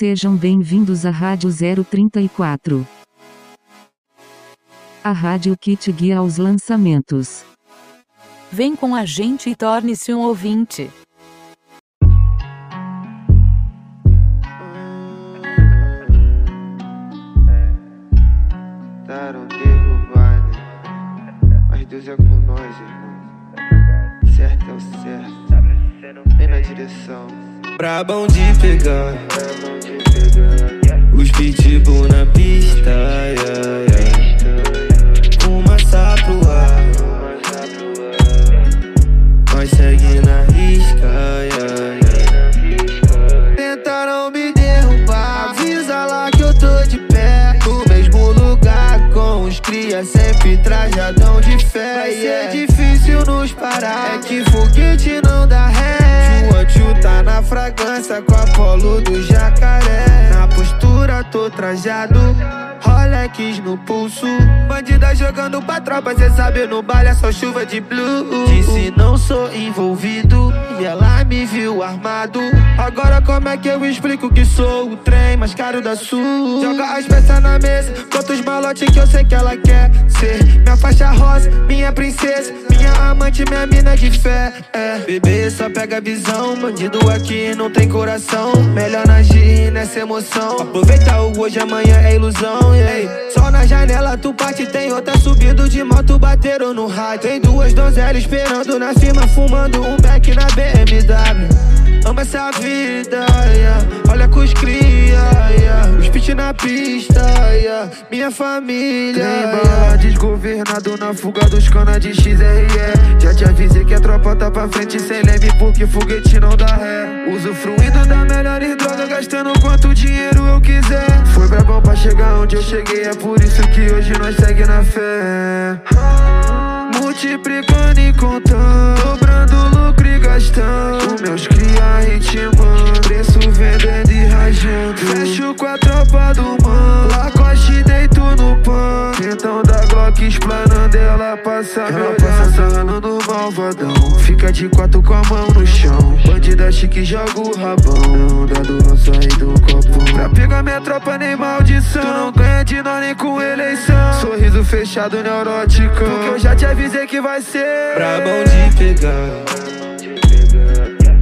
Sejam bem-vindos à Rádio 034. A rádio que te guia aos lançamentos. Vem com a gente e torne-se um ouvinte. Tentaram derrubar, né? Mas Deus é com nós, irmão. Certo é o certo. Vem na direção. Brabão de pegar Os pitbull na pista yeah, yeah. Uma Nós segue na risca yeah, yeah. Tentaram me derrubar. Avisa lá que eu tô de pé. No mesmo lugar com os cria, sempre trajadão de fé. Vai ser difícil nos parar. É que foguete não dá ré. Tchu tá na fragrância com a polo do jacaré. Tô trajado. Rolex no pulso. Bandida jogando pra tropa, cê sabe, no baile é só chuva de blue. Disse não sou envolvido e ela me viu armado. Agora como é que eu explico que sou o trem mais caro da sul? Joga as peças na mesa, conta os malotes que eu sei que ela quer ser. Minha faixa rosa, minha princesa, minha amante, minha mina de fé. É, bebê só pega visão, bandido aqui não tem coração. Melhor agir nessa emoção. Aproveita o hoje, amanhã é ilusão. Ei, só na janela tu parte, tem outra subindo de moto, bateram no rádio. Tem duas donzelas esperando na firma, fumando um beck na BMW. Amo essa vida, yeah. olha com os cria, yeah. os pit na pista, yeah. minha família. Bala desgovernado na fuga dos cana de XRE. Já te avisei que a tropa tá pra frente sem leme, porque foguete não dá ré. Usufruindo da melhor droga, gastando quanto dinheiro eu quiser. Foi brabão pra chegar onde eu cheguei, é por isso que hoje nós segue na fé. Multiplicando e contando, dobrando lucro e gastando. Meus cria ritmando, preço vendendo e rajando. Fecho com a tropa do mano, Lacoste deito no pano. Então da Glock explanando, ela passa ela passa sarrando no malvadão. Fica de quatro com a mão no chão. Bandida chique joga o rabão. Onda do não sai do copo. Pra pegar minha tropa nem maldição. Tu não ganha de nós nem com eleição. Sorriso fechado, neurótico. Porque eu já te avisei que vai ser. Brabão de pegar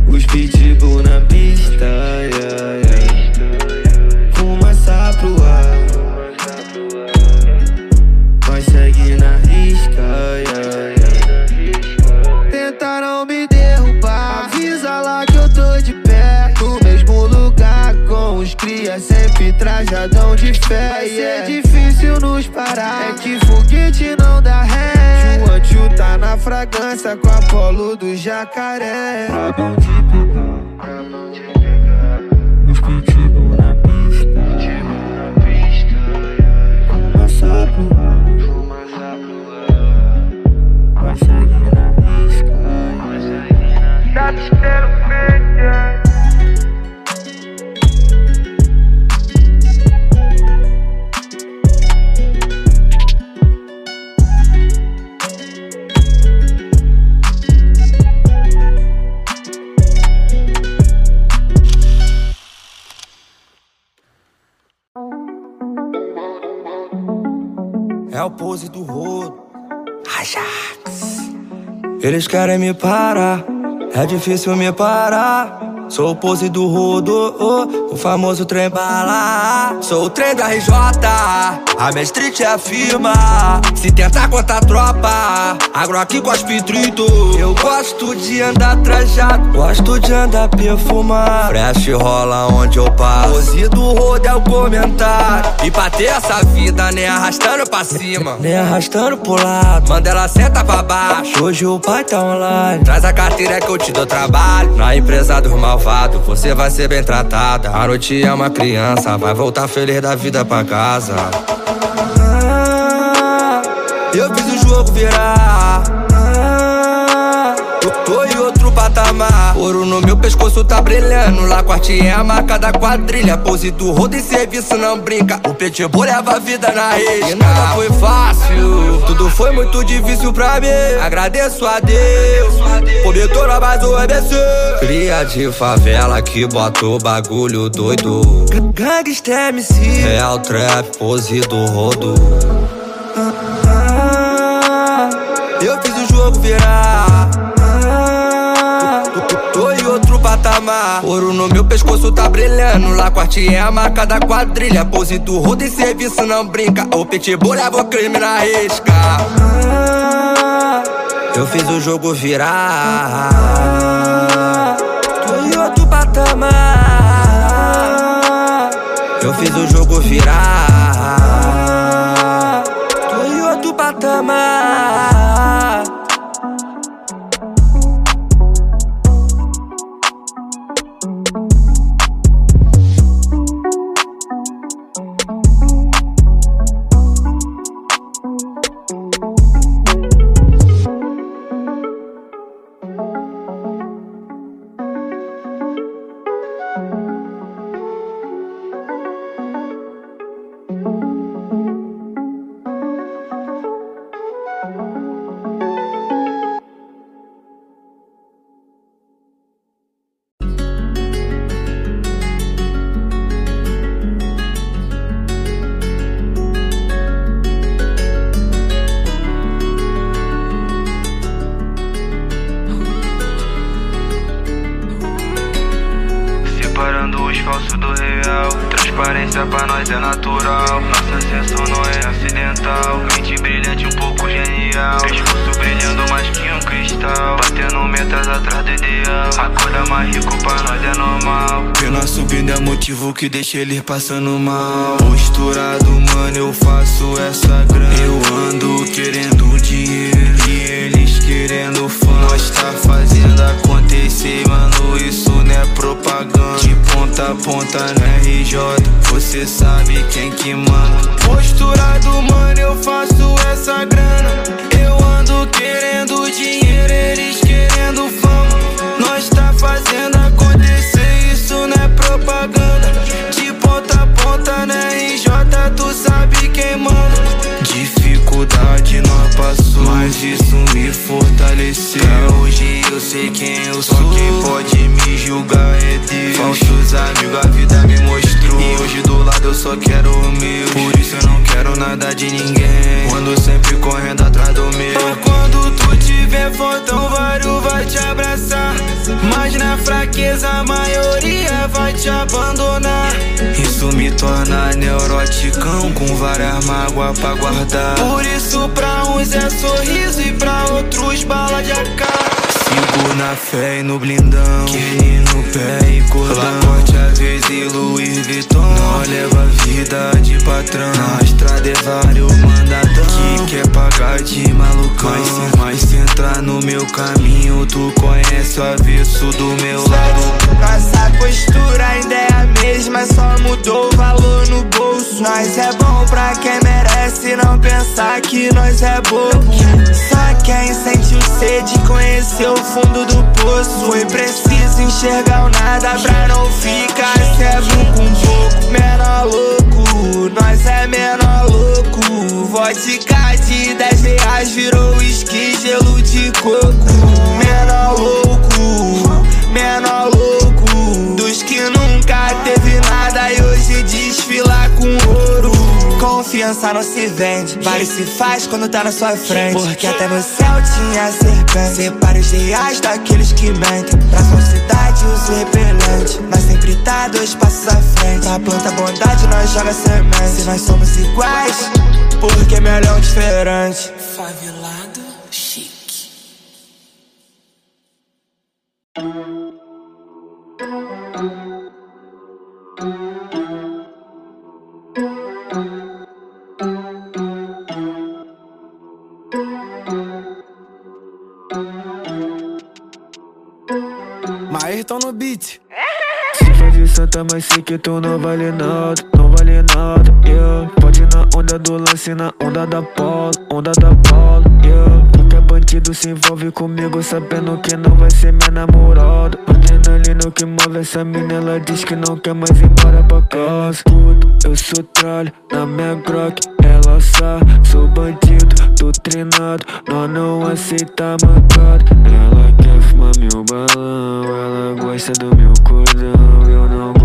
Os pitbull na pista yeah, yeah. Cria, sempre trajadão de fé. Vai ser difícil nos parar. É que foguete não dá ré. Juan tá na fragrância com a polo do jacaré. Brabão de pegar Os pose do rodo. Ajax. Eles querem me parar, é difícil me parar. Sou o pose do rodo, oh, o famoso trem bala. Sou o trem da RJ, a minha street é a firma. Se tentar contar a tropa, agro aqui cospe trito. Eu gosto de andar trajado, gosto de andar perfumado. Fresh rola onde eu passo. Pose do rodo é o comentário. E pra ter essa vida, nem arrastando pra cima, nem arrastando pro lado. Manda ela senta pra baixo. Hoje o pai tá online. Traz a carteira que eu te dou trabalho. Na empresa dos malvados, você vai ser bem tratada. A noite é uma criança, vai voltar feliz da vida pra casa. Ah, eu fiz o jogo virar. Ah, tô, tô em outro patamar. Ouro no meu pescoço tá brilhando. Lá corte é a marca da quadrilha. Pose do rodo em serviço não brinca. O pitbull leva a vida na risca. E nada foi fácil, tudo foi muito difícil pra mim. Agradeço a Deus, tornar mais um ABC. Cria de favela que bota o bagulho doido. Gangsta MC, Real Trap, pose do rodo. Ah, eu fiz o jogo virar. Ouro no meu pescoço tá brilhando. Lá corte é a marca da quadrilha. Pose do rodo em serviço não brinca. O pitbull leva o crime na risca. Ah, eu fiz o jogo virar. Tô em outro patamar. Eu fiz o jogo virar. Que deixa eles passando mal. Posturado, mano, eu faço essa grana. Eu ando querendo dinheiro E eles querendo fã Nós tá fazendo acontecer, mano Isso não é propaganda. De ponta a ponta no RJ Você sabe quem que manda. Posturado, mano, eu faço essa grana. Eu ando querendo dinheiro Eles na RJ Tu sabe quem manda. Dificuldade nós passou Mas isso me fortaleceu. Pra hoje eu sei quem eu sou. Só quem pode me julgar é Deus. Falsos amigos a vida me mostrou. E hoje do lado eu só quero o meu. Por isso eu não quero nada de ninguém. Quando sempre correndo atrás do meu. Mas quando tu tiver fortão vários vai te abraçar. Mas na fraqueza a maioria vai te abandonar torna neuroticão Com várias mágoas pra guardar. Por isso pra uns é sorriso e pra outros bala de AK Sigo na fé e no blindão. No pé e cordão. Lacoste às vezes e Louis Vuitton Não leva vida de patrão. Na estrada é vários mandadão Que quer pagar de malucão. Mas se, mas se entrar no meu caminho Tu conhece o avesso do meu lado. Nossa postura ainda é a mesma, só mudou o valor no bolso. Nós é bom pra quem merece, não pensar que nós é bobo. Só quem sentiu sede conheceu o fundo do poço. Foi preciso enxergar o nada pra não ficar cego com pouco. Menor louco, nós é menor louco. Vodka de 10 reais virou whisky, gelo de coco. Menor louco, menor louco. Dos que nunca Confiança não se vende, vale se faz quando tá na sua frente. Porque até no céu tinha serpente. Separe os reais daqueles que mentem. Pra falsidade uso repelente. Mas sempre tá dois passos à frente. Pra planta bondade, nós joga semente. Se nós somos iguais, porque melhor diferente. Favelado santa, mas sei que tu não vale nada, não vale nada, yeah. Pode ir na onda do lance, na onda da bola, onda da bola, yeah. Qualquer bandido se envolve comigo sabendo que não vai ser minha namorada Adrenalina que move essa mina, ela diz que não quer mais ir embora pra casa Puto, eu sou tralha na minha Glock, ela sabe, sou bandido, tô treinado, nós não aceita mancada Ela quer fumar meu balão, ela gosta do meu cordão, eu não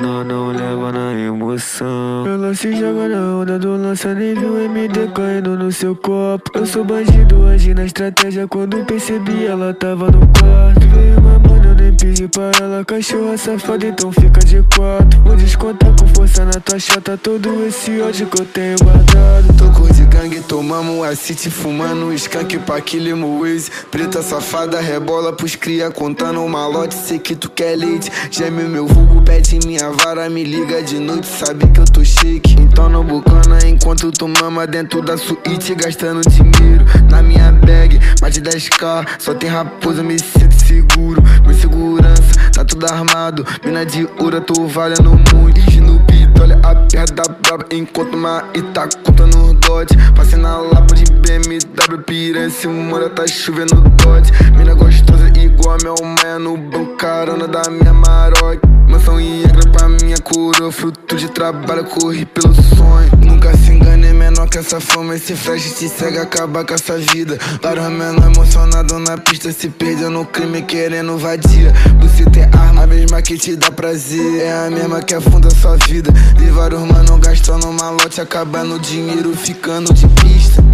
nós não leva na emoção. Ela se joga na onda do lança, viu MD caindo no seu copo Eu sou bandido, agi na estratégia, quando percebi ela tava no quarto. Veio nem pedi pra ela, cachorra safada, então fica de quatro. Vou descontar com força na tua chata, todo esse ódio que eu tenho guardado. Tô cor de gangue, tomamos a city fumando skunk pra aquele Waze Preta safada, rebola pros cria contando um malote, sei que tu quer leite. Geme meu vulgo, pede minha vara, me liga de noite, sabe que eu tô shake Então não bucana enquanto tu mama dentro da suíte Gastando dinheiro na minha bag, mais de 10k Só tem raposa, me sinto seguro. Meu segurança, tá tudo armado. Mina de ouro, tô valendo muito. Snoopy, olha a perda braba. Enquanto uma Ita conta no Dodge Passei na lapa de BMW Piranha, se mora tá chovendo Dodge Mina gostosa igual a minha maia No banco carona da minha Maroc Mansão e regra pra minha coroa Fruto de trabalho, corri pelo sonho. Nunca se engane, menor que essa fama Esse flash te cega, acaba com essa vida. Vários menor emocionado na pista Se perdeu no crime, querendo vadia Você tem arma, a mesma que te dá prazer. É a mesma que afunda sua vida. Vi vários mano gastando malote Acabando dinheiro, ficando de pista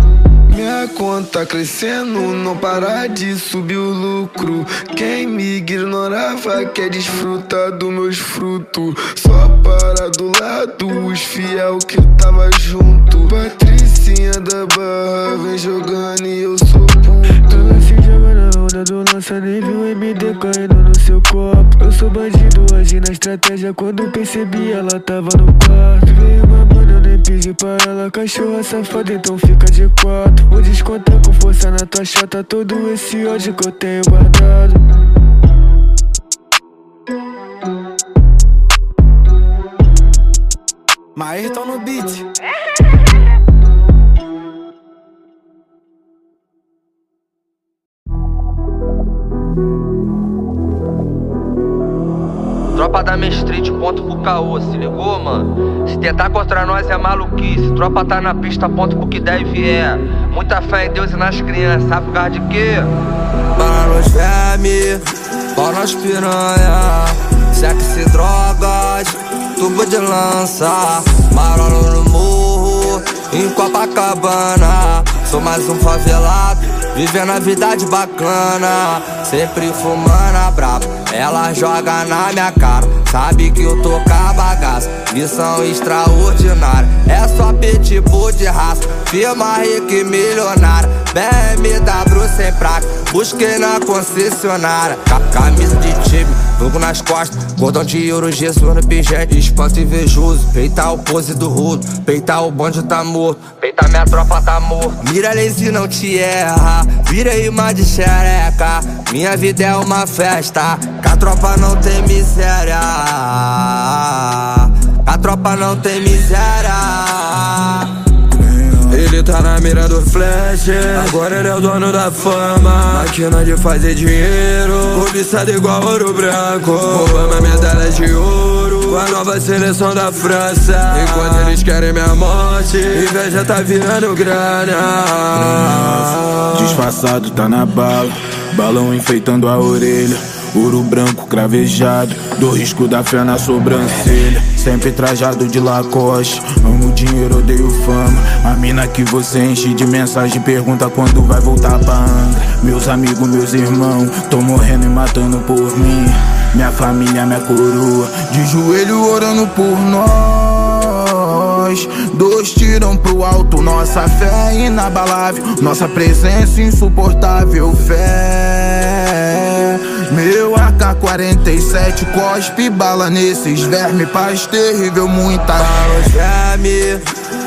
minha conta crescendo, não para de subir o lucro. Quem me ignorava quer desfrutar dos meus frutos. Só para do lado os fiel que tava junto. Patricinha da barra vem jogando e eu sou puto. Ela do lança, nem viu MD caindo no seu copo. Eu sou bandido, agi na estratégia. Quando percebi, ela tava no quarto. Veio mamando, eu nem pedi pra ela. Cachorra safada, então fica de quatro. Vou descontar com força na tua chata. Todo esse ódio que eu tenho guardado. Maerton no beat. Tropa da Main Street, ponto pro caô, se ligou, mano? Se tentar contra nós é maluquice. Tropa tá na pista, ponto pro que der e vier. Muita fé em Deus e nas crianças, sabe por causa de quê? Para nos verme, pau nas piranha. Sexo e drogas, tubo de lança. Marolo no morro, em Copacabana. Sou mais um favelado, vivendo a vida de bacana. Sempre fumando a braba, ela joga na minha cara. Sabe que eu tô bagaça, missão extraordinária. É só pitbull de raça, firma rica e milionária. BMW sem praca, busquei na concessionária. Ca- Camisa de time, logo nas costas, cordão de ouro, Jesus no pingente. Espanto invejoso, peitar o pose do rodo, peitar o bonde tá morto, peitar minha tropa tá morto. Mira lazy não te erra, vira imã de xereca. Minha vida é uma festa, que a tropa não tem miséria. A tropa não tem miséria. Ele tá na mira do flash, agora ele é o dono da fama. Máquina de fazer dinheiro, cobiçado igual ouro branco. Roubamos a medalha de ouro com a nova seleção da França. Enquanto eles querem minha morte, inveja tá virando grana. Disfarçado tá na bala, balão enfeitando a orelha. Ouro branco cravejado, do risco da fé na sobrancelha. Sempre trajado de Lacoste, amo dinheiro, odeio fama. A mina que você enche de mensagem pergunta quando vai voltar pra Angra. Meus amigos, meus irmãos, tô morrendo e matando por mim. Minha família, minha coroa, de joelho orando por nós. Dois. Tiram pro alto, nossa fé inabalável, nossa presença insuportável, fé. Meu AK-47 cospe bala nesses vermes, paz terrível, muita Para os verme,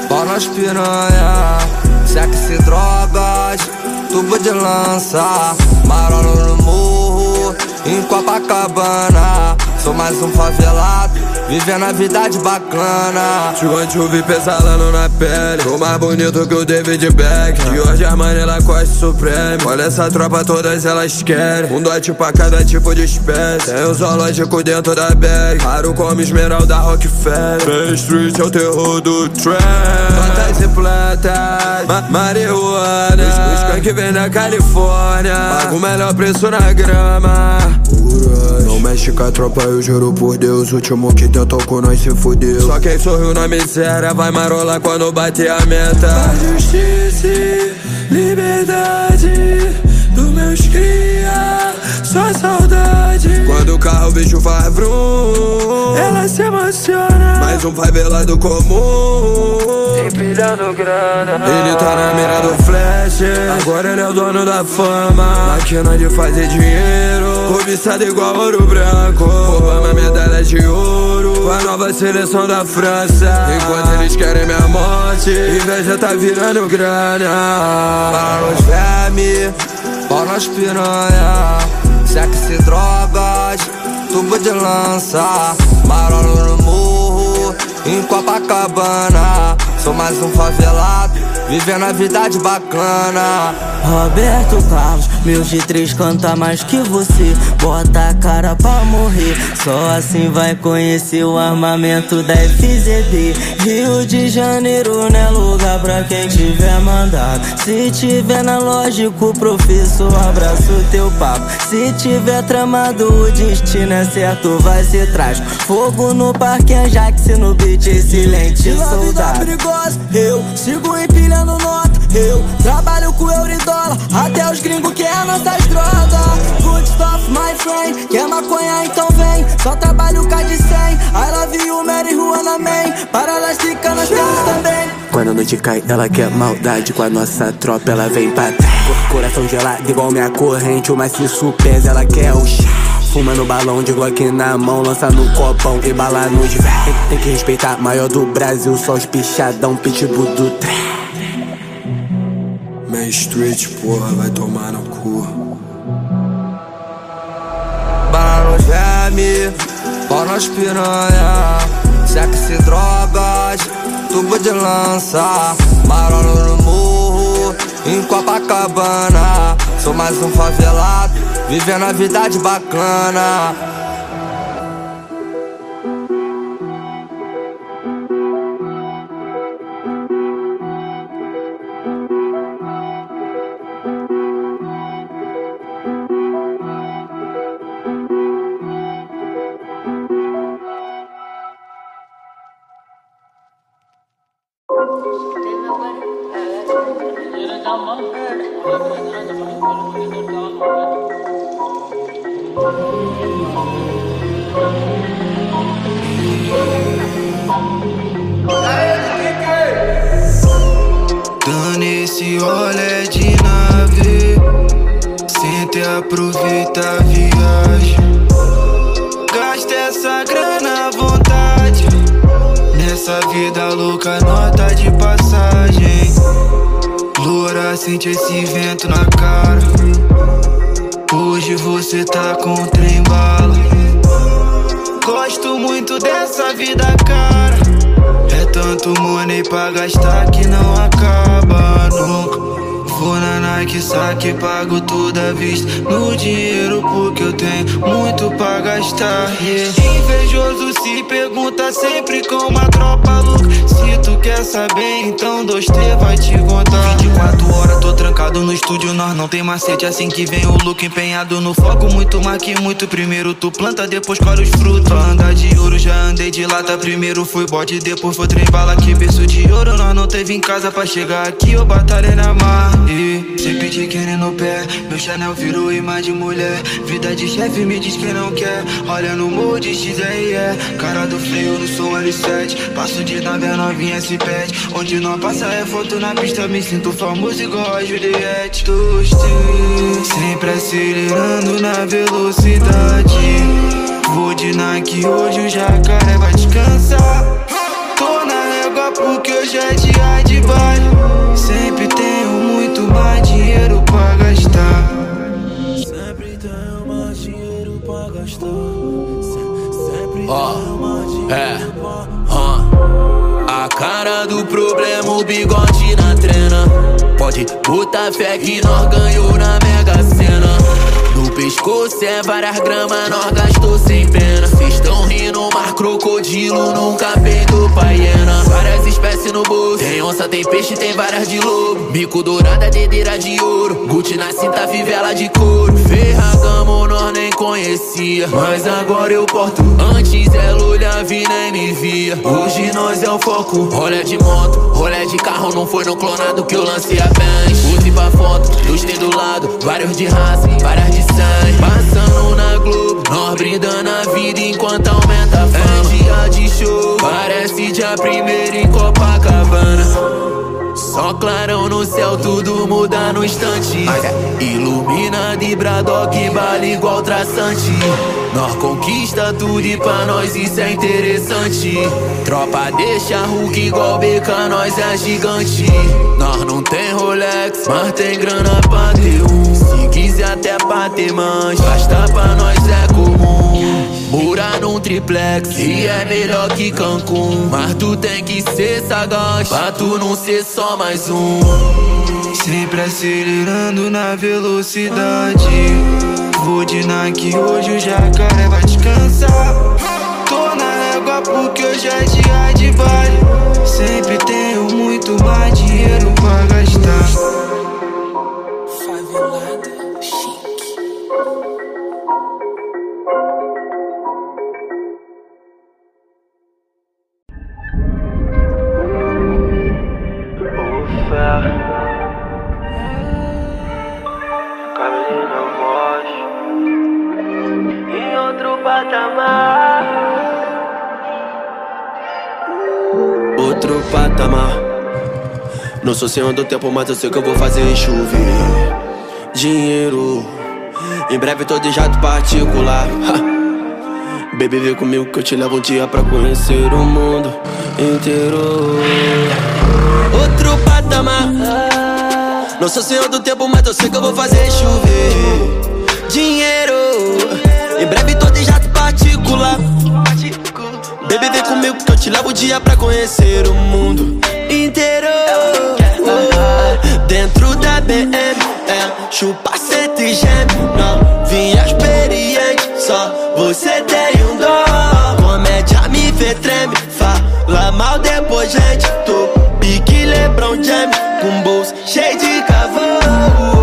pau nas piranha. Sexo drogas, tubo de lança. Marolo no morro, em Copacabana. Sou mais um favelado, vivendo a vida de bacana. Gigante vi pesalando na pele, o mais bonito que o David Beck. E hoje a Manela Costa Supreme. Olha essa tropa, todas elas querem. Um dote pra cada tipo de espécie. Tem o zoológico dentro da bag. Raro como esmeralda Rockefeller. Main Street é o terror do trap. Plantas e plantas, ma marihuana. Os que vem da Califórnia. Paga o melhor preço na grama. Mexe com a tropa, eu juro por Deus. O último que tentou com nós se fudeu. Só quem sorriu na miséria vai marolar quando bater a meta. A justiça, liberdade do meus cria, só saudade. Quando o carro o bicho faz vrum, ela se emociona. Mais um favelado comum. Empilhando grana. Ele tá na mira do flash, agora ele é o dono da fama. Máquina de fazer dinheiro, cobiçado igual ouro branco. Roubamos medalha de ouro com a nova seleção da França. Enquanto eles querem minha morte, inveja tá virando grana. Vermes, pau nas piranha, e drogas, tubo de lança, marolo no morro, em Copacabana. Sou mais um favelado, vivendo a vida de bacana. Roberto Carlos, meu G3 canta mais que você. Bota a cara pra morrer. Só assim vai conhecer o armamento da FZD. Rio de Janeiro não é lugar pra quem tiver mandado. Se tiver na lógico, professor, abraço teu papo. Se tiver tramado, o destino é certo, vai ser trágico. Fogo no parque Ajax, no beat, excelente soldado. Eu sigo empilhando nota. Eu trabalho com euro e dólar. Até os gringos querem nossas drogas. Good stuff, my friend. Quer maconha, então vem. Só trabalho cá de 100. I love you, Mary Juana Man. Para dicas, nós temos também. Quando a noite cai, ela quer maldade Com a nossa tropa, ela vem pra trás Co- Coração gelado igual minha corrente O maciço pesa, ela quer o chá Fuma no balão de Glock na mão Lança no copão e bala nos véi tem, que respeitar, maior do Brasil Só os pichadão, pitbull do trap Main Street, porra, vai tomar no cu. Bala nos vermes, pau nas piranha, sexo e drogas, tubo de lança, marolo no morro, em Copacabana. Sou mais um favelado, vivendo a vida de bacana. Gosto muito dessa vida cara é tanto money pra gastar que não acaba nunca. Vou na Nike, saque, pago toda vista No dinheiro porque eu tenho muito pra gastar yeah. Invejoso se pergunta sempre com uma tropa louca Se tu quer saber, então 2T vai te contar. 24 horas tô trancado no estúdio, nós não tem macete. Assim que vem o look empenhado no foco Muito mais que muito, primeiro tu planta, depois colhe os frutos. Andar de ouro, já andei de lata. Primeiro foi bode, depois foi trem bala. Que berço de ouro, nós não teve em casa Pra chegar aqui, eu batalhei na mar. E sempre de querer no pé. Meu Chanel virou imagem de mulher. Vida de chefe me diz que não quer. Olha no morro de XRE Cara do freio no som L7 Passo de nave, a novinha se pede Onde não passa é foto na pista Me sinto famoso igual a Juliette. Tostei Sempre acelerando na velocidade. Vou de Nike, hoje o jacaré vai descansar. Tô na régua porque hoje é dia de baile. Sempre tenho muito mais dinheiro pra gastar. Sempre tenho mais dinheiro pra gastar. Se- É, uh. a cara do problema, o bigode na trena. Pode botar fé que nós ganhou na Mega Sena. Pescoço é várias gramas, nós gastou sem pena. Cês tão rindo, mar crocodilo, nunca peidou pra hiena. Várias espécies no bolso, tem onça, tem peixe, tem várias de lobo. Bico dourada, dedeira de ouro. Gucci na cinta, fivela de couro. Ferragamo, nós nem conhecia. Mas agora eu porto. Antes ela olhava e nem me via. Hoje nós é o foco. Olha de moto, rolé de carro, não foi no clonado que eu lancei a bench. Use pra foto, luz tem do lado. Vários de raça, várias de Passando na Globo, nós brindando a vida enquanto aumenta a fama. É dia de show, parece dia primeiro em Copacabana. Só clarão no céu, tudo muda no instante. Ilumina de Bradock, bala igual traçante. Nós conquista tudo e pra nós isso é interessante. Tropa deixa Hulk igual beca, nós é gigante. Nós não tem Rolex, mas tem grana pra ter um. Se quiser até pra ter mancha, basta pra nós é comum. Morar num triplex e é melhor que Cancún. Mas tu tem que ser sagaz pra tu não ser só mais um. Sempre acelerando na velocidade. Vou de Nike, hoje o jacaré vai descansar. Tô na régua porque hoje é dia de baile. Sempre tenho muito mais dinheiro pra gastar. Outro patamar. Não sou senhor do tempo, mas eu sei que eu vou fazer chover. Dinheiro. Em breve tô de jato particular. Baby, vem comigo que eu te levo um dia pra conhecer o mundo inteiro. Outro patamar. Não sou senhor do tempo, mas eu sei que eu vou fazer chover. Dinheiro. Em breve tô de jato particular. Baby, vem comigo que eu te levo o dia pra conhecer o mundo inteiro. Dentro da BM, é chupa sete e geme. Novinha experiente, só você tem um dó. Comédia me vê treme, fala mal depois, gente. Tô pique Lebron James, com bolso cheio de cavalo.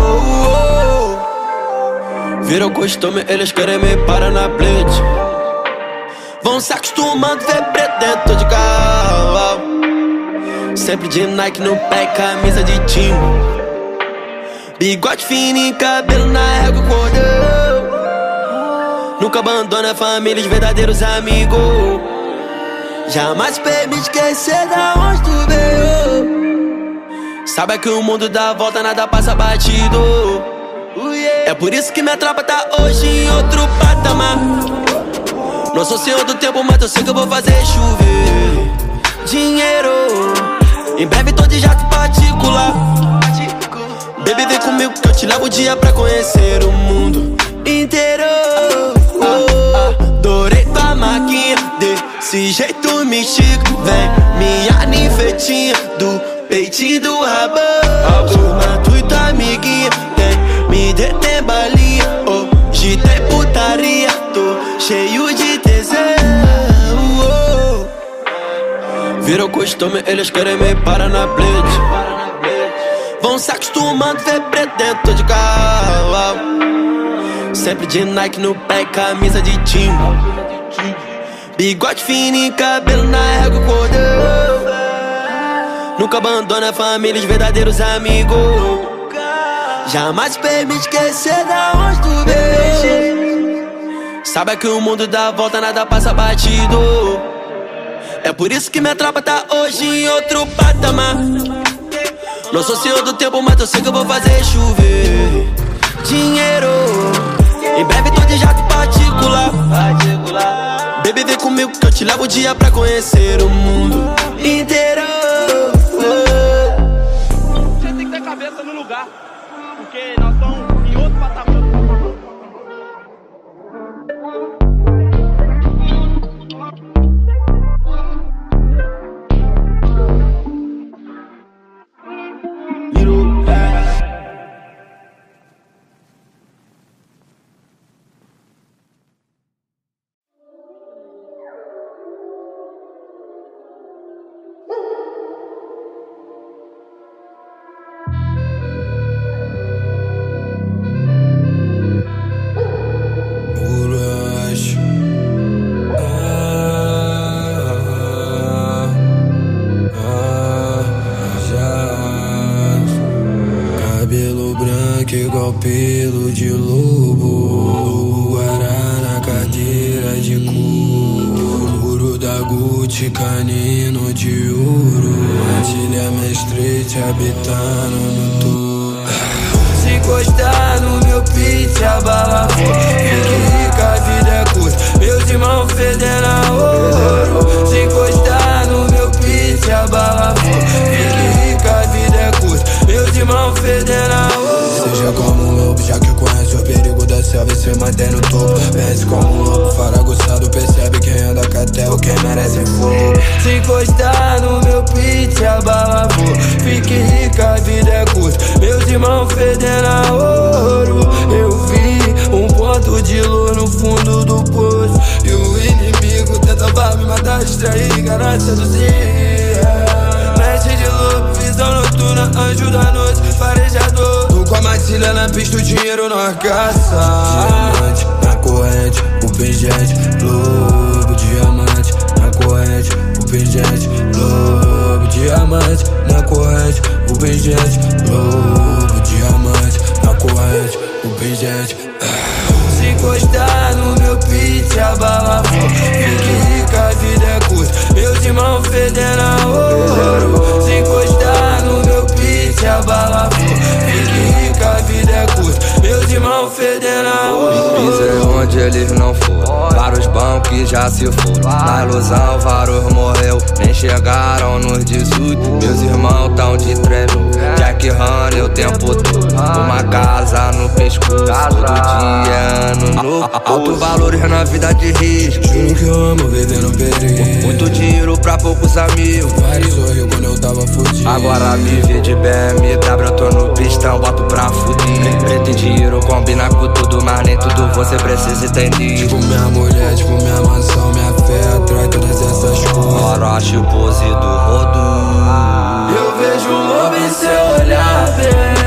Virou costume, eles querem me parar na blitz. Vão se acostumando ver preto dentro de carro. Sempre de Nike no pé, camisa de time Bigode fino e cabelo na régua cordão Nunca abandona a família, os verdadeiros amigos. Jamais permite esquecer da onde tu veio. Sabe que o mundo dá volta, nada passa batido. É por isso que minha tropa tá hoje em outro patamar não sou senhor do tempo, mas eu sei que eu vou fazer chover Dinheiro. Em breve tô de jato particular. Baby, vem comigo que eu te levo o dia pra conhecer o mundo inteiro. Adorei tua maquinha Desse jeito me chico. Vem minha ninfetinha Do peitinho do rabão Chama tu e tua amiguinha Tem, me detém balinha. Hoje tem putaria Tô cheio de Virou costume, eles querem me parar na blitz. Vão se acostumando ver preto dentro de carro Sempre de Nike no pé, camisa de time Bigode fino e cabelo na régua cordão. Nunca abandona a família, os verdadeiros amigos. Jamais permite esquecer da onde tu veio Sabe que o mundo dá volta, nada passa batido é por isso que minha tropa tá hoje em outro patamar. Não sou senhor do tempo, mas eu sei que eu vou fazer chover. Dinheiro, em breve tô de jato particular. Baby, vem comigo que eu te levo o dia pra conhecer o mundo inteiro. Meus irmãos fedendo a ouro. Eu vi um ponto de luz no fundo do poço. E o inimigo tentava me matar, distrair, enganar, seduzir. Mestre de lobo, visão noturna, anjo da noite, farejador. Tu com a matilha na pista, o dinheiro nós caça. Diamante na corrente, o pingente, lobo, diamante na corrente, o pingente, lobo, diamante na corrente, o pingente, lobo, diamante na corrente, o pingente. Se encostar no meu pitch, a bala for. Fique rica, a vida é curta. Meus irmãos fedendo a ouro. Se encostar no meu pitch, a bala for. Fique rica, a vida é curta. Meus irmãos fedendo a ouro. Pisei onde eles não foram. Vários bancos já se foram. Na ilusão, vários morreu. Nem chegaram nos 18. Meus irmãos tão de treino. Honey o tempo todo. Uma casa no pescoço. Todo dia, ano novo. Alto valores na vida de risco. Juro que eu amo viver no perigo. Muito dinheiro pra poucos amigos. Vários sorriu quando eu tava fudido. Agora vive de BMW, eu tô no pistão, boto pra fuder. Preto e dinheiro combina com tudo, mas nem tudo você precisa entender. Tipo minha mulher, tipo minha mansão, minha fé atrai todas essas coisas. Orochi, pose do rodo. Eu vejo um lobo em seu nothing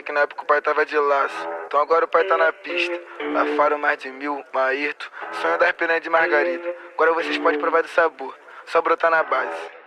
Que na época o pai tava de laço. Então agora o pai tá na pista. Lá fora mais de mil, Maírto, sonho das piranhas de margarida. Agora vocês podem provar do sabor, só brotar na base.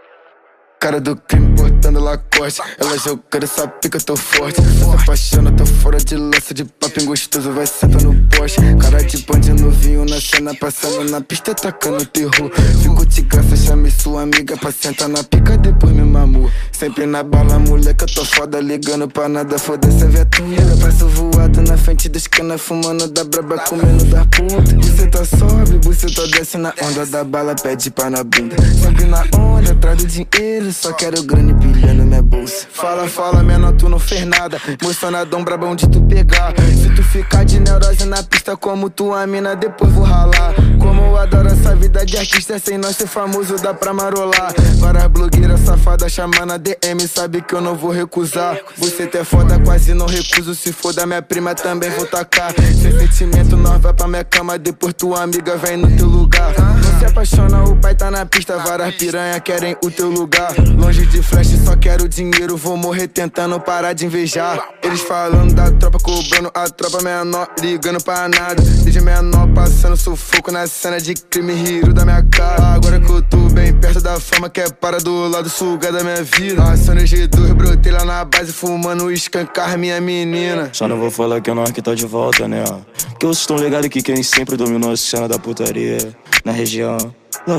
Cara do crime portando lacoste Ela jogando essa pica, tô forte Se apaixona, tô fora de laço De papinho gostoso, vai sentar no poste Cara de bandido novinho na cena Passando na pista, tacando terror. Fico de graça, chame sua amiga Pra sentar na pica, depois me mamou Sempre na bala, moleque, eu tô foda Ligando pra nada, foda-se a viatura. Passo voado na frente dos cana Fumando da braba, comendo da ponta Você tá sobe, você tá desce na onda Da bala, pede pra na bunda. Sempre na onda, atrás do dinheiro Só quero grana e brilhando minha bolsa. Fala, fala, menor, tu não fez nada. Mocionadão brabão de tu pegar. Se tu ficar de neurose na pista Como tua mina, depois vou ralar. Como eu adoro essa vida de artista Sem nós ser famoso, dá pra marolar. Várias blogueiras safadas chamando a DM Sabe que eu não vou recusar. Você é foda, quase não recuso. Se for da minha prima, também vou tacar. Sem sentimento, nós vai pra minha cama. Depois tua amiga vem no teu lugar. Não se apaixona, o pai tá na pista. Várias piranha querem o teu lugar. Longe de flash, só quero dinheiro. Vou morrer tentando parar de invejar. Eles falando da tropa, cobrando a tropa menor Ligando pra nada, desde menor passando sufoco na cena de crime, rio da minha cara. Agora que eu tô bem perto da fama, que é para do lado sugar da minha vida. Ação de dois, brotei lá na base, fumando escancar minha menina. Só não vou falar que o Nork tá de volta, né? Porque vocês estão ligados que quem sempre dominou a cena da putaria na região,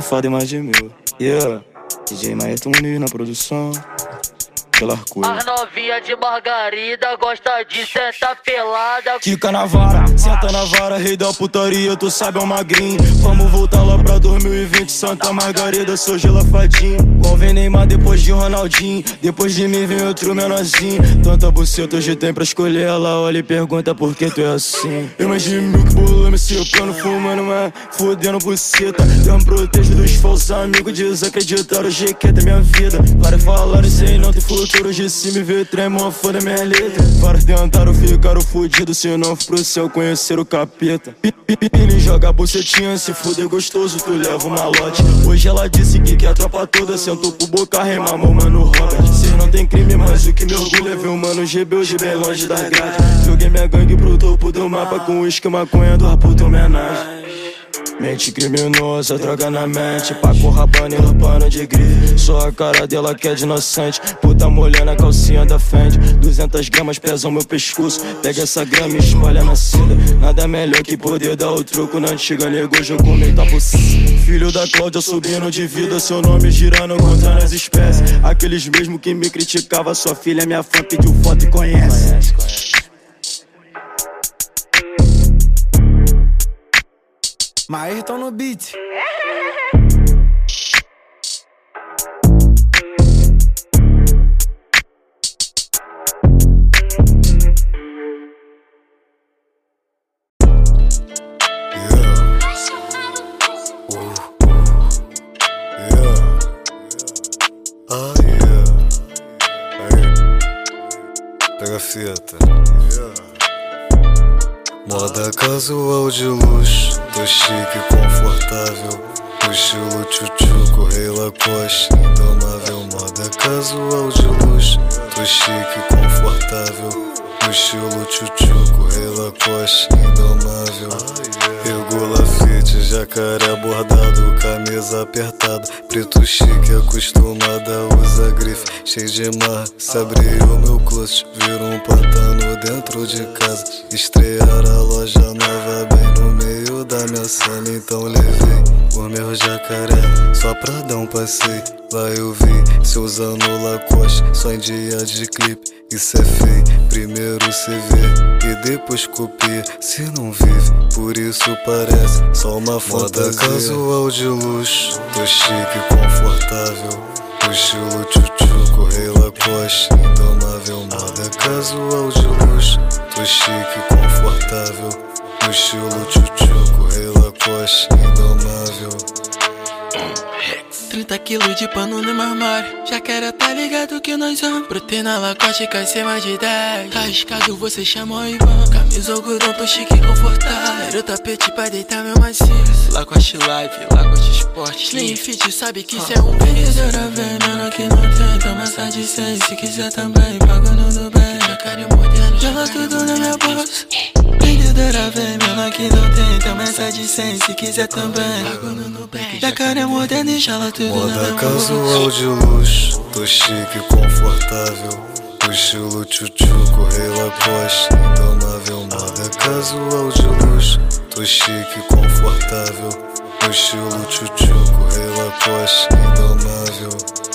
fora e mais de mil. Yeah, DJ Maestro Muniz na produção. As novinha de margarida gosta de sentar pelada. Fica na vara, senta na vara, rei da putaria, tu sabe é um magrinho. Vamos voltar pra 2020, Santa Margarida, sou gelafadinho. Qual vem Neymar depois de Ronaldinho? Depois de mim vem outro menorzinho. Tanta buceta hoje tem pra escolher, ela olha e pergunta por que tu é assim. Eu mais de mil que bolou me plano fumando, mas fudendo buceta. Eu me protejo dos falsos amigos, desacreditaram o GQ da minha vida. Para falar aí não tem futuro de se me ver tremo, foda minha letra Vários tentaram ficar fudido Se não for pro céu conhecer o capeta Pili joga bucetinha, se fuder gostoso Tu leva uma lote. Hoje ela disse que quer a tropa toda Sentou pro boca, remamou mano Robert Cês não tem crime, mas o que me orgulha É ver o mano GB hoje bem longe da grade Joguei minha gangue pro topo do mapa Com uísque, maconha do raputo homenagem Mente criminosa, droga na mente. Paco rabando e pano de gris Só a cara dela que é de inocente. Puta molhando a calcinha da Fendi 200 gramas pesam meu pescoço. Pega essa grama e espalha na cinda. Nada melhor que poder dar o troco Na antiga nego, jogo meio tá Filho da Cláudia subindo de vida. Seu nome girando, contando as espécies. Aqueles mesmo que me criticava. Sua filha é minha fã, pediu foto e conhece. Maerton no beat. Pega a fita. Moda casual de luxo Tô chique, confortável. O estilo tchutchuco, rei Lacoste Indomável, moda casual de luxo Tô chique, confortável. O estilo tchutchuco, rei Lacoste Indomável. Regula jacaré bordado Camisa apertada Preto chique, acostumada Usa grife, cheio de mar Se abrir o meu closet Vira um pantano dentro de casa Estrear a loja nova bem no sala Então levei o meu jacaré. Só pra dar um passeio Lá eu vi se usando Lacoste. Só em dia de clipe Isso é feio. Primeiro cê vê e depois copia. Se não vive, por isso parece Só uma fantasia. Moda casual de luxo Tô chique, confortável. O estilo tchutchuco, rei Lacoste. Indomável, moda casual de luxo Tô chique, confortável. O estilo tchutchuco, rei Lacoste Indomável. 30 quilos de pano no meu armário Já quero tá ligado que nós vamos. Proteína Lacoste, cai ser mais de 10 Tá você chama o Ivan. Camisa algodão, tô chique e confortável. O tapete pra deitar meu maciço. Lacoste Live, Lacoste Sport Slim Fit, sabe que isso é um Vendedora veneno que não tem. Toma essa de 100, se quiser também Pago no Dubai Já cara moderno, joga tudo na minha bolsa. Vendedora veneno que não tem Toma essa de 100, se quiser também. Pago no Nubank Já cara moderno e jala tudo Moda casual de luxo, tô chique, confortável. O estilo tchutchuco, rei Lacoste Indomável, moda casual de luxo. Tô chique, confortável. O estilo tchutchuco, rei Lacoste Indomável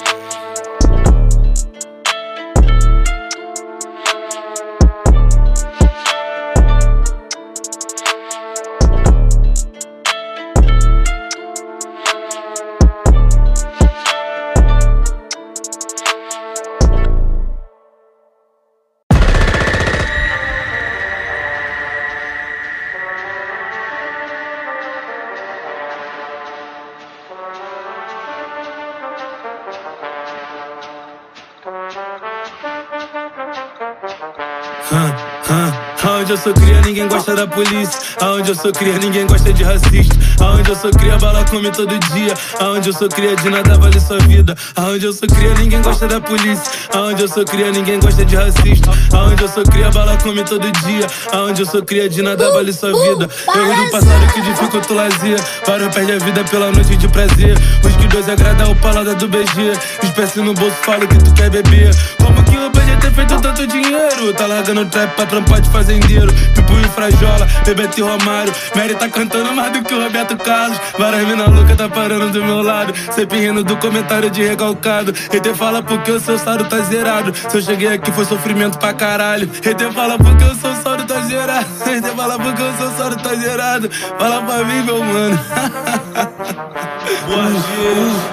Aonde eu sou cria, ninguém gosta da polícia. Aonde eu sou cria, ninguém gosta de racista. Aonde eu sou cria, bala come todo dia. Aonde eu sou cria, de nada vale sua vida. Aonde eu sou cria, ninguém gosta da polícia. Aonde eu sou cria, ninguém gosta de racista. Aonde eu sou cria, bala come todo dia. Aonde eu sou cria, de nada vale sua vida. Erro do passado que dificulta o lazer. Para perde a vida pela noite de prazer. Os que dois agrada o palada do BG. Espécie no bolso, fala que tu quer beber. Como ter feito tanto dinheiro? Tá largando trap pra trampar de fazendeiro. Pipo e frajola, Bebeto e Romário. Mary tá cantando mais do que o Roberto Carlos. Várias mina louca tá parando do meu lado. Sempre rindo do comentário de recalcado. Rede fala porque o seu saldo tá zerado. Se eu cheguei aqui foi sofrimento pra caralho. Rede fala porque o seu saldo tá zerado. Rede fala porque o seu saldo tá zerado. Fala pra mim, meu mano.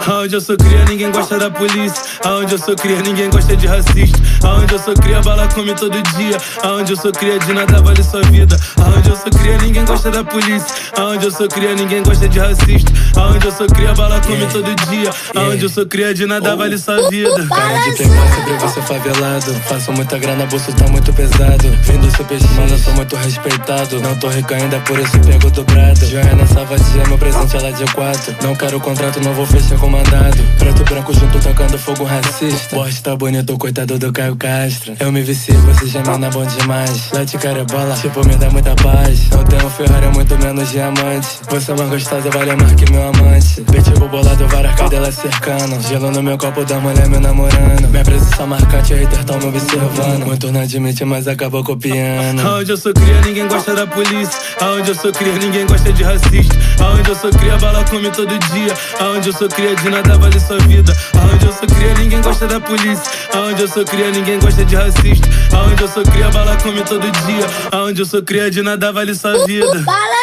Aonde eu sou cria, ninguém gosta da polícia. Aonde eu sou cria, ninguém gosta de racista. Aonde eu sou cria, bala come todo dia. Aonde eu sou cria, de nada vale sua vida. Aonde eu sou cria, ninguém gosta da polícia. Aonde eu sou cria, ninguém gosta de racista. Aonde eu sou cria, bala come todo dia. Aonde eu sou cria, de nada vale sua vida. Cara de playboy, sempre você favelado. Faço muita grana, bolso tá muito pesado. Vindo seu peixe, mano, eu sou muito respeitado. Não tô rico ainda, por isso pego dobrado. Joana Savatia, meu presente ela de quatro. Não quero contrato, não vou fechar com mandado. Preto branco junto, tacando fogo racista. Tá bonito, coitado do Caio Castro. Eu me vici, você gemendo bom demais. Lá de cara bola, tipo, me dá muita paz. Não tenho Ferrari, muito menos diamante. Você é mais gostosa, vale mais que meu amante. Pitbull bolado, várias cadelas cercando. Gelo no meu copo da mulher me namorando. Minha presença marcante, hater tão me observando. Muito não admite, mas acabou copiando. Aonde eu sou cria, ninguém gosta da polícia. Aonde eu sou cria, ninguém gosta de racista. Aonde eu sou cria, bala come todo dia. Aonde eu sou cria, de nada vale sua vida. Aonde eu sou cria, ninguém gosta da polícia. Aonde eu sou cria, ninguém gosta de racista. Aonde eu sou cria, bala come todo dia. Aonde eu sou cria, de nada vale sua vida. Maírton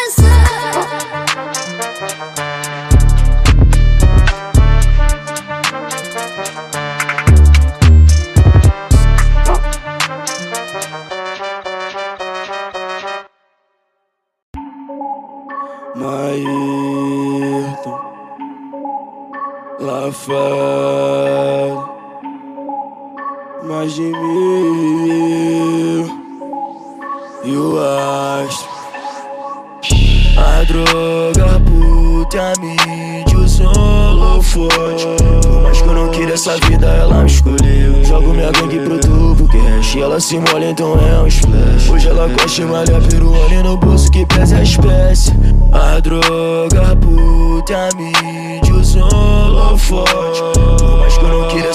se molha, então é um splash. Hoje ela gosta de malhar peruana no bolso que pesa a espécie. A droga, puta, o solo forte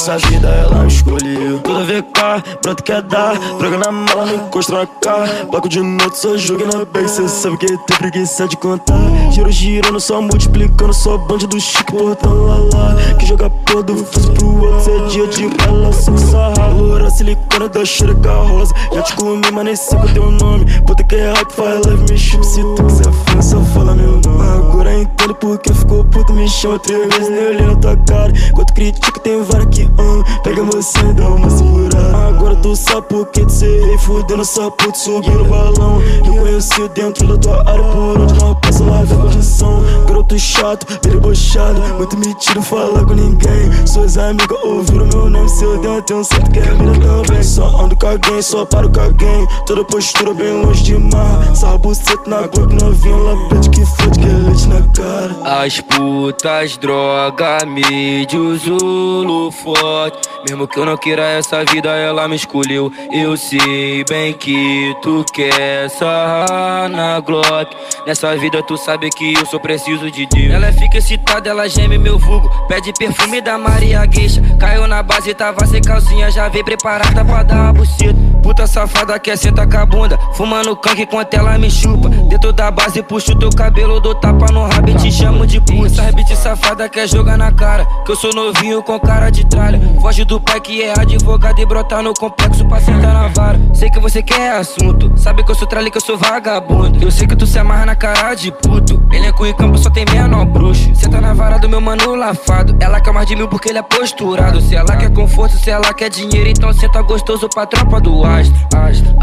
essa vida, ela escolheu. Toda VK, pronto quer dar. Droga na mala, não encosta na cara. Bloco de noite, só jogo na base. Cê sabe que tem preguiça de contar. Giro girando, só multiplicando Só bonde do chique, portão lá lá. Que joga porra do fuso pro outro. Cê é dia de bala, só que sarra Loura, silicona da xereca rosa. Já te comi, mas nem sei qual é teu nome. Puta que é hype, faz live, me chupa Se tu quiser fã, só fala meu nome. Agora entendo porque ficou puto Me chama três vezes, nem olhei na tua cara. Enquanto critica, tem várias que amam Pega você dá uma segurada. Agora tu sabe por que te serrei Fudendo só puto, subiu no balão. Eu conheci dentro da tua área Por onde não passa lá da condição Garoto chato, debochado Muito mentira, fala com ninguém. Suas amigas ouviram meu nome Se eu der atenção, tu quer mira também. Só ando com alguém, só paro com alguém. Toda postura bem longe de mar. Sarra buceta na Globo novinha Lapete que fode, que é leite na cara. As putas, droga, mídia, o Zulu forte. Mesmo que eu não queira essa vida, ela me escolheu. Eu sei bem que tu quer sarrar na Glock. Nessa vida tu sabe que eu sou preciso de Deus. Ela fica excitada, ela geme meu vulgo. Pede perfume da Maria Gueixa. Caiu na base, tava sem calcinha. Já veio preparada pra dar a buceta. Puta safada quer sentar com a bunda. Fumando canque enquanto ela me chupa. Dentro da base puxo teu cabelo Dou tapa no rabo e te chamo de puta Essa bitch safada quer jogar na cara Que eu sou novinho com cara de tralha Foge do pai que é advogado E brotar no complexo pra sentar na vara. Sei que você quer assunto. Sabe que eu sou tralha que eu sou vagabundo. Eu sei que tu se amarra na cara de puto. Elenco em campo só tem menor bruxo. Senta na vara do meu mano lafado. Ela quer mais de mil porque ele é posturado. Se ela quer conforto, se ela quer dinheiro Então senta gostoso pra tropa do astro, astro.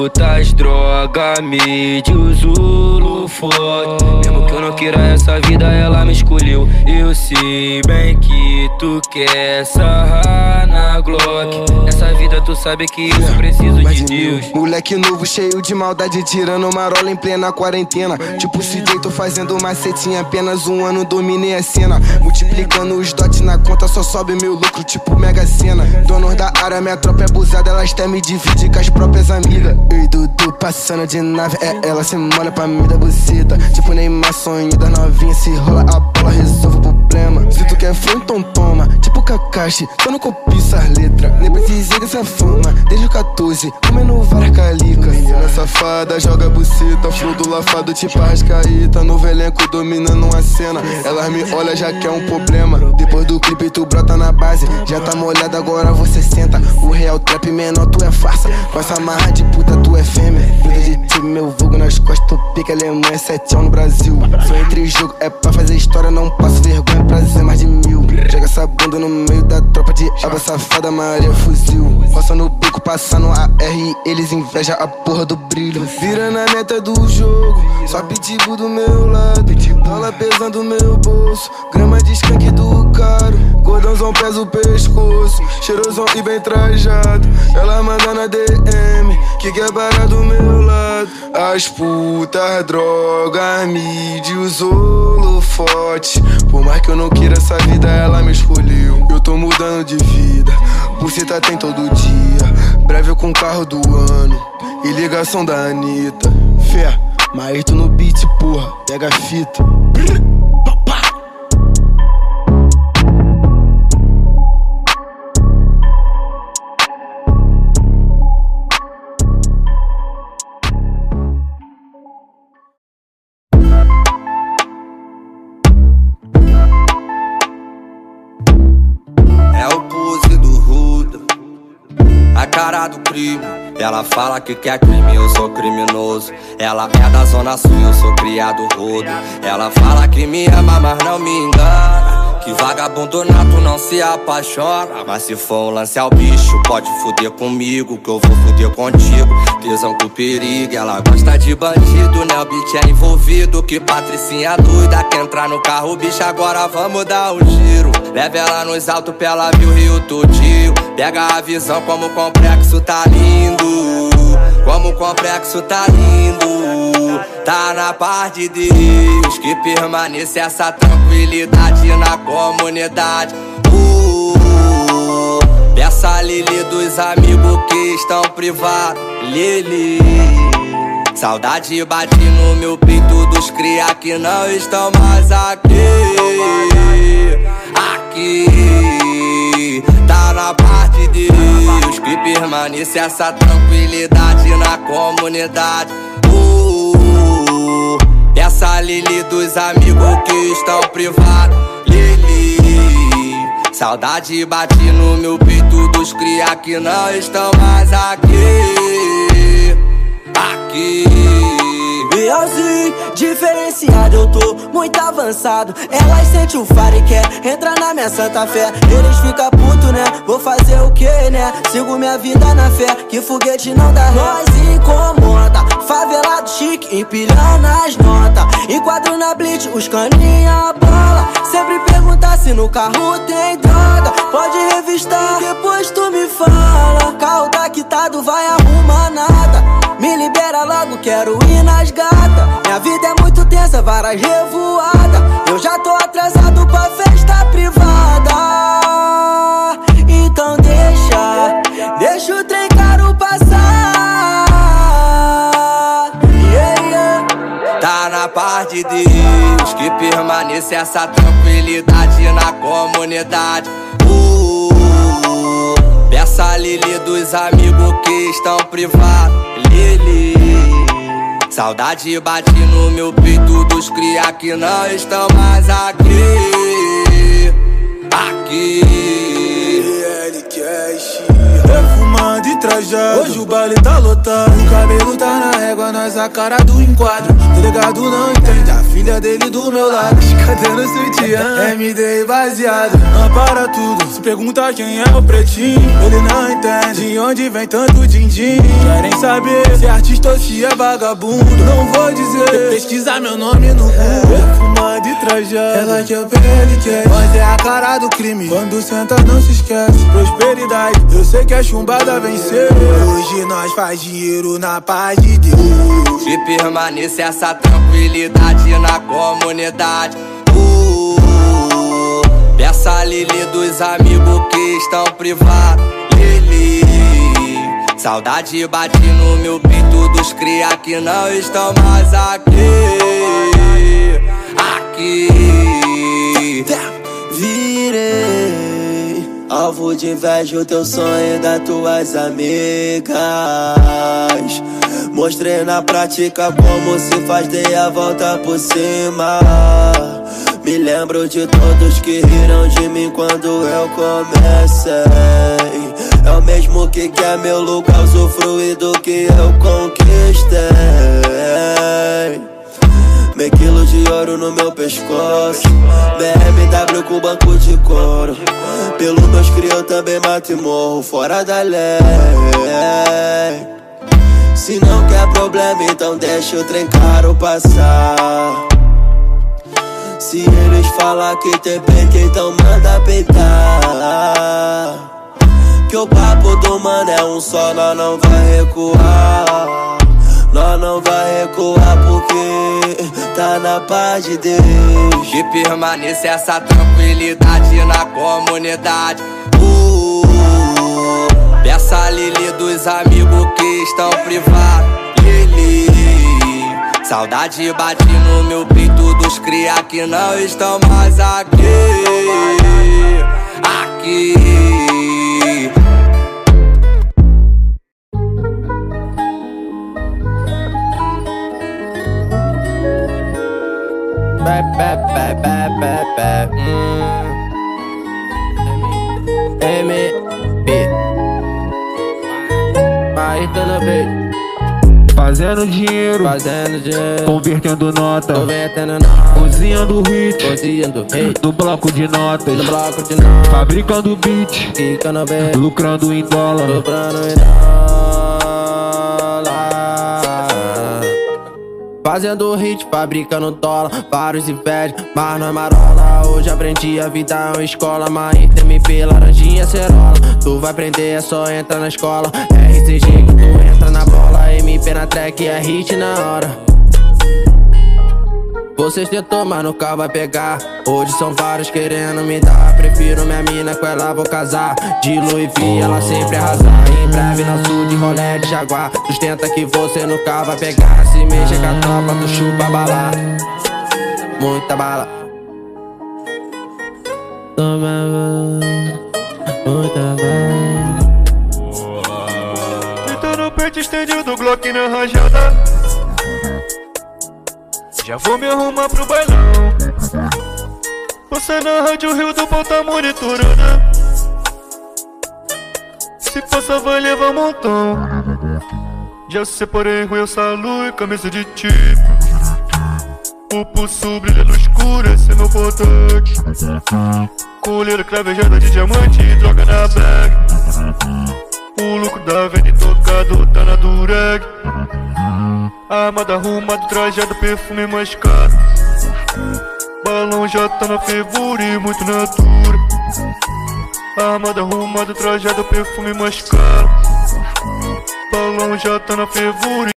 As putas droga, mídia, Zulu forte. Mesmo que eu não queira essa vida, ela me escolheu. Eu sei bem que tu quer sarrar na Glock. Nessa vida tu sabe que eu preciso de Deus. Moleque novo, cheio de maldade, tirando marola em plena quarentena. Tipo CJ, tô fazendo macetinha, apenas um ano dominei a cena. Multiplicando os dots na conta, só sobe meu lucro, tipo Mega Sena. Donos da área, minha tropa é abusada, elas até me dividem com as próprias amigas. E Dudu passando de nave, é ela se molha pra mim da buceta. Tipo Neymar, sonho da novinha, se rola a bola, resolve o problema. Se tu quer flow, então toma. Tipo Kakashi, só não copio essas letras. Nem precisei dessa fama, desde o 14, comendo várias calicas. Menina safada, joga buceta, do lafado, tipo Arrascaíta. Novo elenco dominando uma cena. Elas me olham, já que é um problema. Depois do clipe, tu brota na base. Já tá molhado, agora você senta. O real trap menor, tu é farsa. Com essa marra de puta, tu é fêmea. Vida de time, meu vulgo nas costas, tu pica Alemanha, sete no Brasil. Sou entre jogo, é pra fazer história, não passo vergonha pra dizer mais de mil. Joga essa bunda no meio da tropa de aba safada, Maria fuzil. Roça no bico, passando a R, eles inveja a porra do brilho. Vira na meta do jogo, só pitbull do meu lado. Dólar pesando meu bolso, grama de skunk do caro. Gordãozão pesa o pescoço, cheirosão e bem trajado. Ela manda na DM, que quer parar do meu lado. As putas, droga, mídia, os holofotes. Por mais que eu não queira essa vida, ela me escolheu. Eu tô mudando de vida, buceta tem todo dia. Breve com carro do ano e ligação da Anitta. Fé, Maíto no beat, porra, pega a fita. Cara do crime. Ela fala que quer crime, eu sou criminoso. Ela é da zona sul, eu sou criado rodo. Ela fala que me ama, mas não me engana. Que vagabundo nato não se apaixona. Mas se for um lance ao bicho, pode fuder comigo, que eu vou fuder contigo. Tesão com perigo, ela gosta de bandido, né? O beat é envolvido. Que patricinha doida, quer entrar no carro, bicho, agora vamos dar um giro. Leva ela nos altos pra ela ver o rio todinho. Pega a visão como o complexo tá lindo. Como o complexo tá lindo. Tá na paz de Deus que permanece essa tranquilidade na comunidade. Uh, peça a Lili dos amigos que estão privados. Lili. Saudade bate no meu peito dos cria que não estão mais aqui. Aqui tá na parte de Deus que permanece essa tranquilidade na comunidade. Uh, peça a Lili dos amigos que estão privados. Lili, saudade bate no meu peito dos cria que não estão mais aqui. Aqui. Realzinho, diferenciado, eu tô muito avançado. Elas sentem o faro e quer entrar na minha santa fé. Eles ficam puto, né? Vou fazer o que, né? Sigo minha vida na fé, que foguete não dá ré. Nós incomoda, favelado chique, empilhando as notas. Enquadro na blitz, os caninha bola. Sempre perguntar se no carro tem droga. Pode revistar, depois tu me fala. Carro tá quitado, vai arrumar nada. Me libera logo, quero ir nas gatas. Minha vida é muito tensa, várias revoadas. Eu já tô atrasado pra festa privada. Então deixa, deixa o trem caro passar. Yeah, yeah. Tá na paz de Deus que permanece essa tranquilidade na comunidade. Uh, peça a Lili dos amigos que estão privados. Lili, saudade bate no meu peito dos cria que não estão mais aqui. Aqui. Perfumado fumando e trajado. Hoje o baile tá lotado. O cabelo tá na régua, nós a cara do enquadro. Delegado não entende, a filha dele do meu lado. Cadê no sutiã? MD baseado, não para tudo. Se pergunta quem é o pretinho, ele não entende. De onde vem tanto din-din? Querem saber se é artista ou se é vagabundo. Não vou dizer, pesquisar meu nome no Google. E trajado, ela que eu ele quer. Mas é a cara do crime. Quando senta, não se esquece. Prosperidade, eu sei que a chumbada venceu. Hoje nós faz dinheiro na paz de Deus. E permanece essa tranquilidade na comunidade. Uh, peça a Lili dos amigos que estão privados. Lili. Saudade bate no meu peito dos cria que não estão mais aqui. Aqui. Virei alvo de inveja o teu sonho das tuas amigas. Mostrei na prática como se faz, dei a volta por cima. Me lembro de todos que riram de mim quando eu comecei. É o mesmo que quer meu lugar, usufruir do que eu conquistei. Meio quilo de ouro no meu pescoço. BMW com banco de couro. Pelo meus cria eu também mato e morro Fora da lei. Se não quer problema então deixa o trem caro passar. Se eles falar que tem peito então manda peitar. Que o papo do mano é um só, nós não vai recuar nós não vai recuar porque tá na paz de Deus. Que permaneça essa tranquilidade na comunidade. Uh, peça a Lili dos amigos que estão privados. Lili, saudade bate no meu peito dos cria que não estão mais aqui. Aqui. Bap, bap, bap, bap, bap, bap. Hum. M, B. Marita B. Fazendo dinheiro, fazendo dinheiro, convertendo nota, convertendo nota, cozinhando hit, cozinhando hit, no bloco de notas, no bloco de notas, fabricando beat, ficando bem, lucrando em dólar, lucrando em dólar. Fazendo hit, fabricando dólar, vários inveja, mas não é marola. Hoje aprendi a vida é uma escola, mas MP, laranjinha, cerola. Tu vai aprender, é só entrar na escola. RCG que tu entra na bola, MP na track é hit na hora. Vocês tentou, mas nunca vai pegar. Hoje são vários querendo me dar. Prefiro minha mina, com ela vou casar. De Louis V, ela sempre arrasar. Em breve, nosso de rolé de jaguar. Sustenta que você nunca vai pegar. Se mexe com a tropa, tu chupa bala. Muita bala. Toma, muita bala. Então no peito estendido, Glock na rajada. Já vou me arrumar pro bailão Você na rádio Rio do Pau tá monitorando. Se passa vai levar um montão. Já separei ruim salu e camisa de tipo O pulso brilha no escuro, esse é meu potente Colheira cravejada de diamante e droga na bag. O lucro da venda tocado tá na dureg Armada arrumado, trajado, perfume mais caro. Balão já tá na fervura e muito natura Armada arrumado, trajado, perfume mais caro. Balão já tá na fervura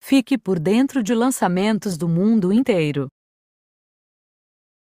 Fique por dentro de lançamentos do mundo inteiro.